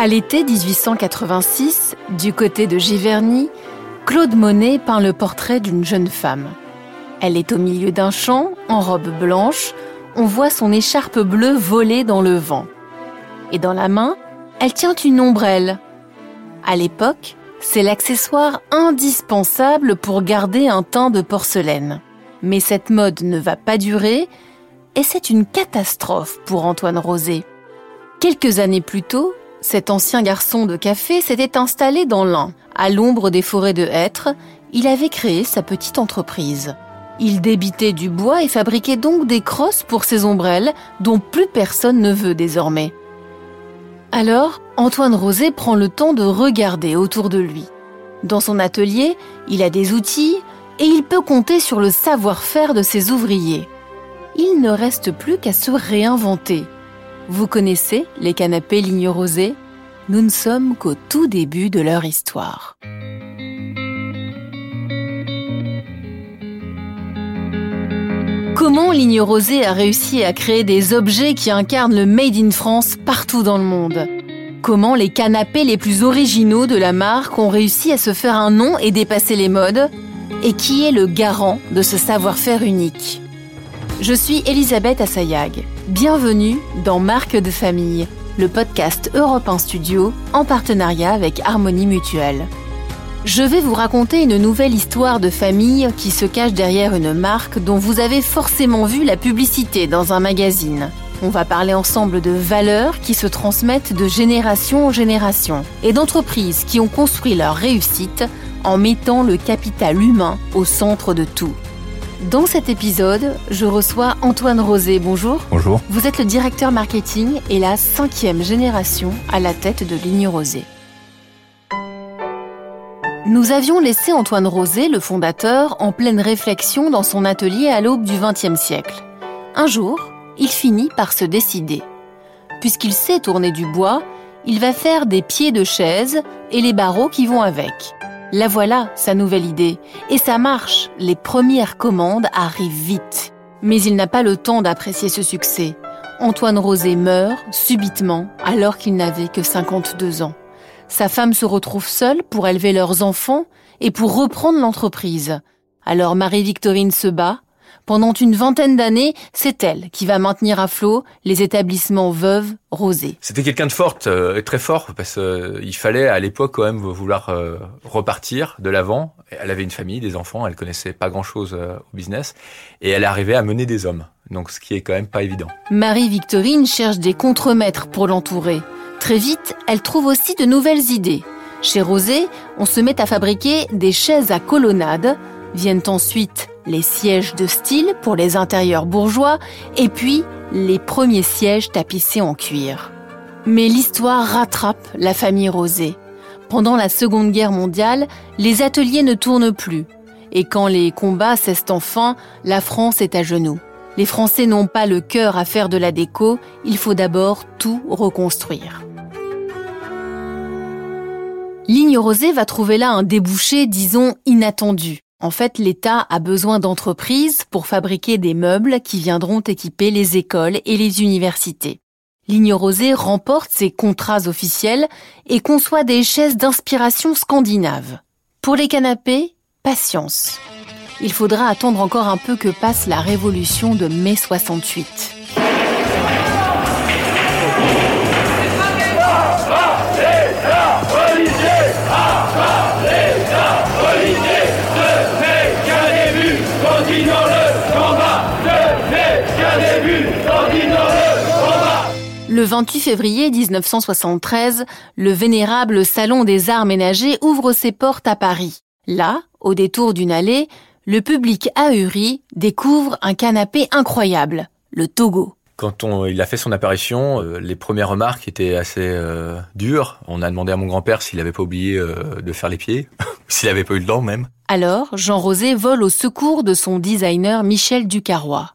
À l'été 1886, du côté de Giverny, Claude Monet peint le portrait d'une jeune femme. Elle est au milieu d'un champ, en robe blanche, on voit son écharpe bleue voler dans le vent. Et dans la main, elle tient une ombrelle. À l'époque, c'est l'accessoire indispensable pour garder un teint de porcelaine. Mais cette mode ne va pas durer et c'est une catastrophe pour Antoine Rosé. Quelques années plus tôt, cet ancien garçon de café s'était installé dans l'Ain. À l'ombre des forêts de hêtres, il avait créé sa petite entreprise. Il débitait du bois et fabriquait donc des crosses pour ses ombrelles dont plus personne ne veut désormais. Alors, Antoine Rosé prend le temps de regarder autour de lui. Dans son atelier, il a des outils et il peut compter sur le savoir-faire de ses ouvriers. Il ne reste plus qu'à se réinventer. Vous connaissez les canapés ligne rosée Nous ne sommes qu'au tout début de leur histoire. Comment Ligne Rosée a réussi à créer des objets qui incarnent le Made in France partout dans le monde? Comment les canapés les plus originaux de la marque ont réussi à se faire un nom et dépasser les modes? Et qui est le garant de ce savoir-faire unique? Je suis Elisabeth Assayag. Bienvenue dans Marque de famille, le podcast Europe 1 Studio en partenariat avec Harmonie Mutuelle. Je vais vous raconter une nouvelle histoire de famille qui se cache derrière une marque dont vous avez forcément vu la publicité dans un magazine. On va parler ensemble de valeurs qui se transmettent de génération en génération et d'entreprises qui ont construit leur réussite en mettant le capital humain au centre de tout. Dans cet épisode, je reçois Antoine Rosé. Bonjour. Bonjour. Vous êtes le directeur marketing et la cinquième génération à la tête de Ligne Rosé. Nous avions laissé Antoine Rosé, le fondateur, en pleine réflexion dans son atelier à l'aube du XXe siècle. Un jour, il finit par se décider. Puisqu'il sait tourner du bois, il va faire des pieds de chaise et les barreaux qui vont avec. La voilà, sa nouvelle idée. Et ça marche, les premières commandes arrivent vite. Mais il n'a pas le temps d'apprécier ce succès. Antoine Rosé meurt subitement alors qu'il n'avait que 52 ans. Sa femme se retrouve seule pour élever leurs enfants et pour reprendre l'entreprise. Alors Marie-Victorine se bat. Pendant une vingtaine d'années, c'est elle qui va maintenir à flot les établissements Veuve Rosé. C'était quelqu'un de forte euh, et très fort parce qu'il euh, fallait à l'époque quand même vouloir euh, repartir de l'avant. Elle avait une famille, des enfants, elle connaissait pas grand-chose au business et elle arrivait à mener des hommes. Donc ce qui est quand même pas évident. Marie-Victorine cherche des contremaîtres pour l'entourer. Très vite, elle trouve aussi de nouvelles idées. Chez Rosé, on se met à fabriquer des chaises à colonnade, viennent ensuite les sièges de style pour les intérieurs bourgeois, et puis les premiers sièges tapissés en cuir. Mais l'histoire rattrape la famille Rosé. Pendant la Seconde Guerre mondiale, les ateliers ne tournent plus, et quand les combats cessent enfin, la France est à genoux. Les Français n'ont pas le cœur à faire de la déco, il faut d'abord tout reconstruire. Ligne Rosée va trouver là un débouché, disons, inattendu. En fait, l'État a besoin d'entreprises pour fabriquer des meubles qui viendront équiper les écoles et les universités. Ligne Rosée remporte ses contrats officiels et conçoit des chaises d'inspiration scandinave. Pour les canapés, patience. Il faudra attendre encore un peu que passe la révolution de mai 68. Le 28 février 1973, le vénérable Salon des Arts Ménagers ouvre ses portes à Paris. Là, au détour d'une allée, le public ahuri découvre un canapé incroyable, le Togo. Quand on, il a fait son apparition, euh, les premières remarques étaient assez euh, dures. On a demandé à mon grand-père s'il n'avait pas oublié euh, de faire les pieds, s'il n'avait pas eu le temps même. Alors, Jean Rosé vole au secours de son designer Michel Ducarrois.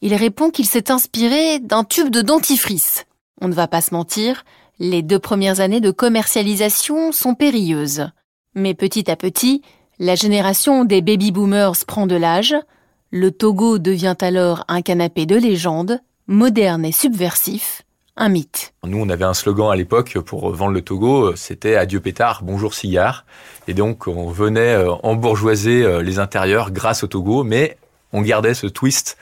Il répond qu'il s'est inspiré d'un tube de dentifrice. On ne va pas se mentir, les deux premières années de commercialisation sont périlleuses. Mais petit à petit, la génération des baby-boomers prend de l'âge, le Togo devient alors un canapé de légende, moderne et subversif, un mythe. Nous, on avait un slogan à l'époque pour vendre le Togo, c'était Adieu pétard, bonjour cigare. Et donc, on venait embourgeoiser les intérieurs grâce au Togo, mais on gardait ce twist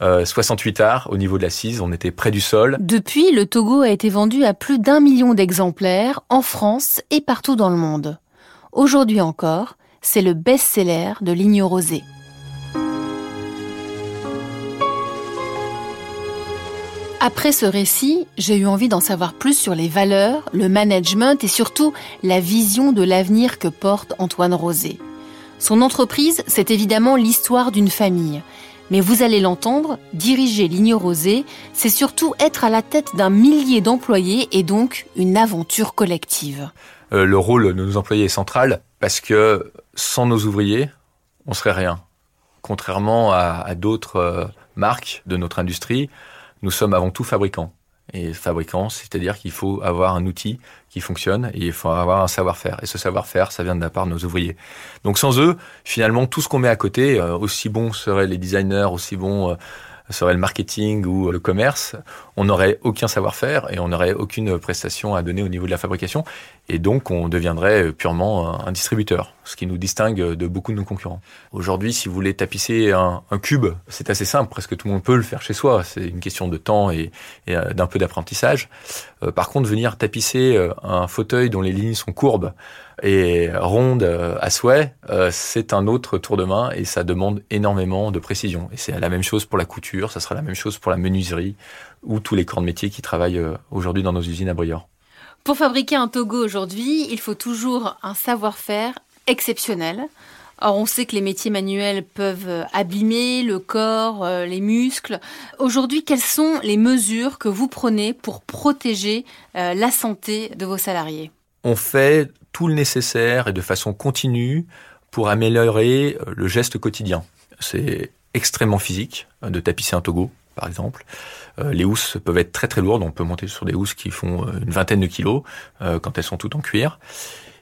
68 arts au niveau de l'assise, on était près du sol. Depuis, le Togo a été vendu à plus d'un million d'exemplaires en France et partout dans le monde. Aujourd'hui encore, c'est le best-seller de Ligne Rosée. Après ce récit, j'ai eu envie d'en savoir plus sur les valeurs, le management et surtout la vision de l'avenir que porte Antoine Rosé. Son entreprise, c'est évidemment l'histoire d'une famille. Mais vous allez l'entendre, diriger Ligne Rosée, c'est surtout être à la tête d'un millier d'employés et donc une aventure collective. Euh, le rôle de nos employés est central parce que sans nos ouvriers, on serait rien. Contrairement à, d'autres euh, marques de notre industrie, nous sommes avant tout fabricants. Et fabricants, c'est-à-dire qu'il faut avoir un outil qui fonctionne et il faut avoir un savoir-faire. Et ce savoir-faire, ça vient de la part de nos ouvriers. Donc sans eux, finalement, tout ce qu'on met à côté, euh, aussi bon seraient les designers, aussi bon euh, serait le marketing ou le commerce, on n'aurait aucun savoir-faire et on n'aurait aucune prestation à donner au niveau de la fabrication. Et donc, on deviendrait purement un distributeur, ce qui nous distingue de beaucoup de nos concurrents. Aujourd'hui, si vous voulez tapisser un, cube, c'est assez simple, presque tout le monde peut le faire chez soi. C'est une question de temps et, euh, d'un peu d'apprentissage. Euh, par contre, venir tapisser euh, un fauteuil dont les lignes sont courbes, et ronde euh, à souhait, euh, c'est un autre tour de main et ça demande énormément de précision. Et c'est la même chose pour la couture, ça sera la même chose pour la menuiserie ou tous les corps de métier qui travaillent euh, aujourd'hui dans nos usines à Briord. Pour fabriquer un togo aujourd'hui, il faut toujours un savoir-faire exceptionnel. Or, on sait que les métiers manuels peuvent abîmer le corps, les muscles. Aujourd'hui, quelles sont les mesures que vous prenez pour protéger la santé de vos salariés? On fait tout le nécessaire et de façon continue pour améliorer euh, le geste quotidien. C'est extrêmement physique euh, de tapisser un togo, par exemple. Euh, les housses peuvent être très très lourdes. On peut monter sur des housses qui font une vingtaine de kilos quand elles sont toutes en cuir.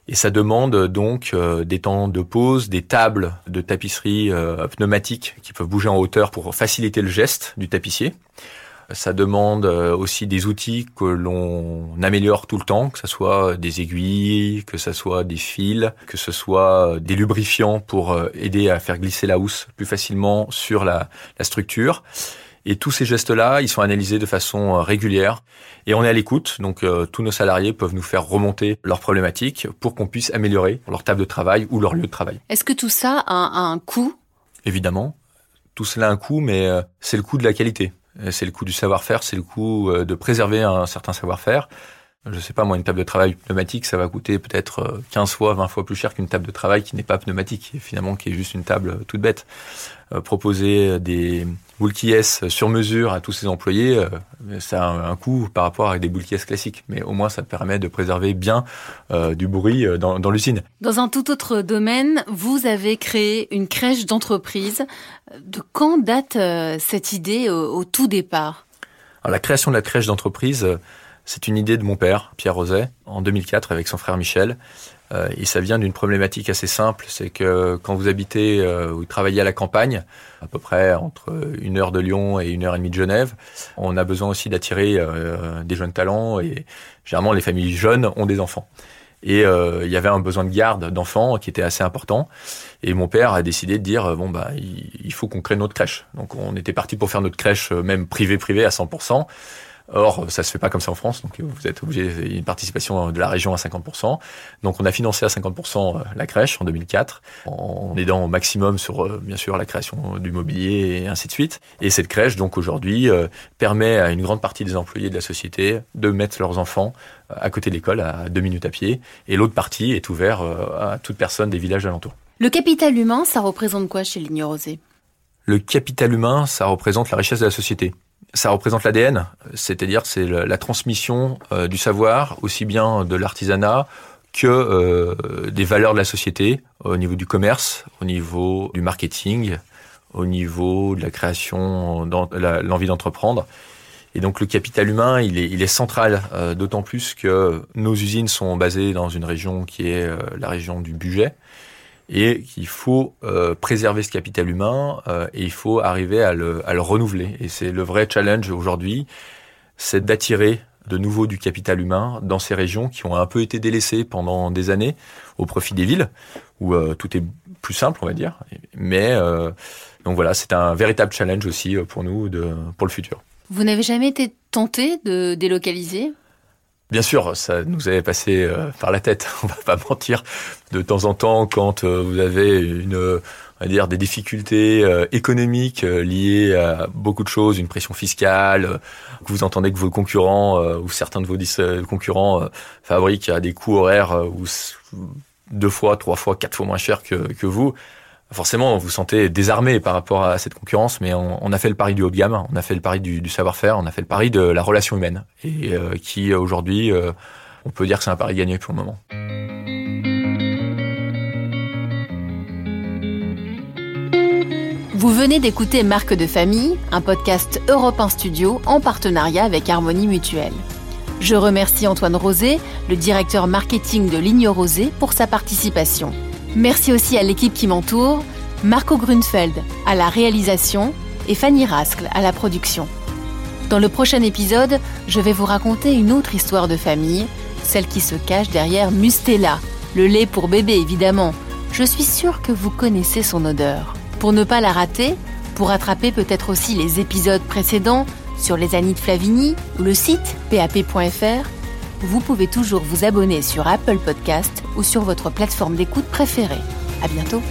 Et ça demande donc des temps de pause, des tables de tapisserie pneumatiques qui peuvent bouger en hauteur pour faciliter le geste du tapissier. Ça demande euh, aussi des outils que l'on améliore tout le temps, que ce soit des aiguilles, que ce soit des fils, que ce soit des lubrifiants pour euh, aider à faire glisser la housse plus facilement sur la, structure. Et tous ces gestes-là, ils sont analysés de façon euh, régulière et on est à l'écoute. Donc tous nos salariés peuvent nous faire remonter leurs problématiques pour qu'on puisse améliorer leur table de travail ou leur lieu de travail. Est-ce que tout ça a un coût? Évidemment, tout cela a un coût, mais c'est le coût de la qualité. Euh, c'est le coût du savoir-faire, c'est le coût euh, de préserver un certain savoir-faire. Je sais pas, moi, une table de travail pneumatique, ça va coûter peut-être 15 euh, fois, 20 fois plus cher qu'une table de travail qui n'est pas pneumatique, et finalement qui est juste une table toute bête. proposer des boules sur mesure à tous ses employés, ça a un coût par rapport à des boules classiques. Mais au moins, ça permet de préserver bien du bruit dans, dans l'usine. Dans un tout autre domaine, vous avez créé une crèche d'entreprise. De quand date cette idée au tout départ? Alors, La création de la crèche d'entreprise, c'est une idée de mon père, Pierre Roset, en 2004 avec son frère Michel. Euh, et ça vient d'une problématique assez simple, c'est que quand vous habitez euh, ou travaillez à la campagne, à peu près entre une heure de Lyon et une heure et demie de Genève, on a besoin aussi d'attirer euh, des jeunes talents et généralement les familles jeunes ont des enfants. Et il y avait un besoin de garde d'enfants qui était assez important. Et mon père a décidé de dire bon bah il faut qu'on crée notre crèche. Donc on était parti pour faire notre crèche même privée privée à 100%. Or, ça se fait pas comme ça en France, donc vous êtes obligé une participation de la région à 50%. Donc, on a financé à 50% euh, la crèche en 2004, en aidant au maximum sur, euh, bien sûr, la création du mobilier et ainsi de suite. Et cette crèche, donc aujourd'hui, euh, permet à une grande partie des employés de la société de mettre leurs enfants à côté de l'école, à deux minutes à pied, et l'autre partie est ouverte à toute personne des villages alentours. Le capital humain, ça représente quoi chez Ligne Le capital humain, ça représente la richesse de la société ça représente l'ADN, c'est-à-dire c'est la transmission euh, du savoir, aussi bien de l'artisanat que euh, des valeurs de la société, au niveau du commerce, au niveau du marketing, au niveau de la création, l'envie d'entreprendre. Et donc le capital humain, il est, central, euh, d'autant plus que nos usines sont basées dans une région qui est la région du budget et qu'il faut euh, préserver ce capital humain euh, et il faut arriver à le, renouveler. Et c'est le vrai challenge aujourd'hui. c'est d'attirer de nouveau du capital humain dans ces régions qui ont un peu été délaissées pendant des années au profit des villes, où euh, tout est plus simple, on va dire. Mais donc voilà, c'est un véritable challenge aussi pour nous pour le futur. Vous n'avez jamais été tenté de délocaliser? Bien sûr, ça nous avait passé par la tête, on va pas mentir. De temps en temps, quand vous avez une on va dire des difficultés euh, économiques euh, liées à beaucoup de choses, une pression fiscale, euh, que vous entendez que vos concurrents ou certains de vos concurrents fabriquent à des coûts horaires ou deux fois, trois fois, quatre fois moins cher que, que vous. Forcément, vous sentez désarmé par rapport à cette concurrence, mais on, a fait le pari du haut de gamme, on a fait le pari du, savoir-faire, on a fait le pari de la relation humaine, et qui aujourd'hui, on peut dire que c'est un pari gagné pour le moment. Vous venez d'écouter Marque de famille, un podcast Europe 1 Studio en partenariat avec Harmonie Mutuelle. Je remercie Antoine Rosé, le directeur marketing de Ligne Rosé, pour sa participation. Merci aussi à l'équipe qui m'entoure, Marco Grunfeld à la réalisation et Fanny Rascle à la production. Dans le prochain épisode, je vais vous raconter une autre histoire de famille, celle qui se cache derrière Mustela, le lait pour bébé évidemment. Je suis sûre que vous connaissez son odeur. Pour ne pas la rater, pour rattraper peut-être aussi les épisodes précédents sur les Annies de Flavigny ou le site pap.fr, vous pouvez toujours vous abonner sur Apple Podcast ou sur votre plateforme d'écoute préférée. À bientôt!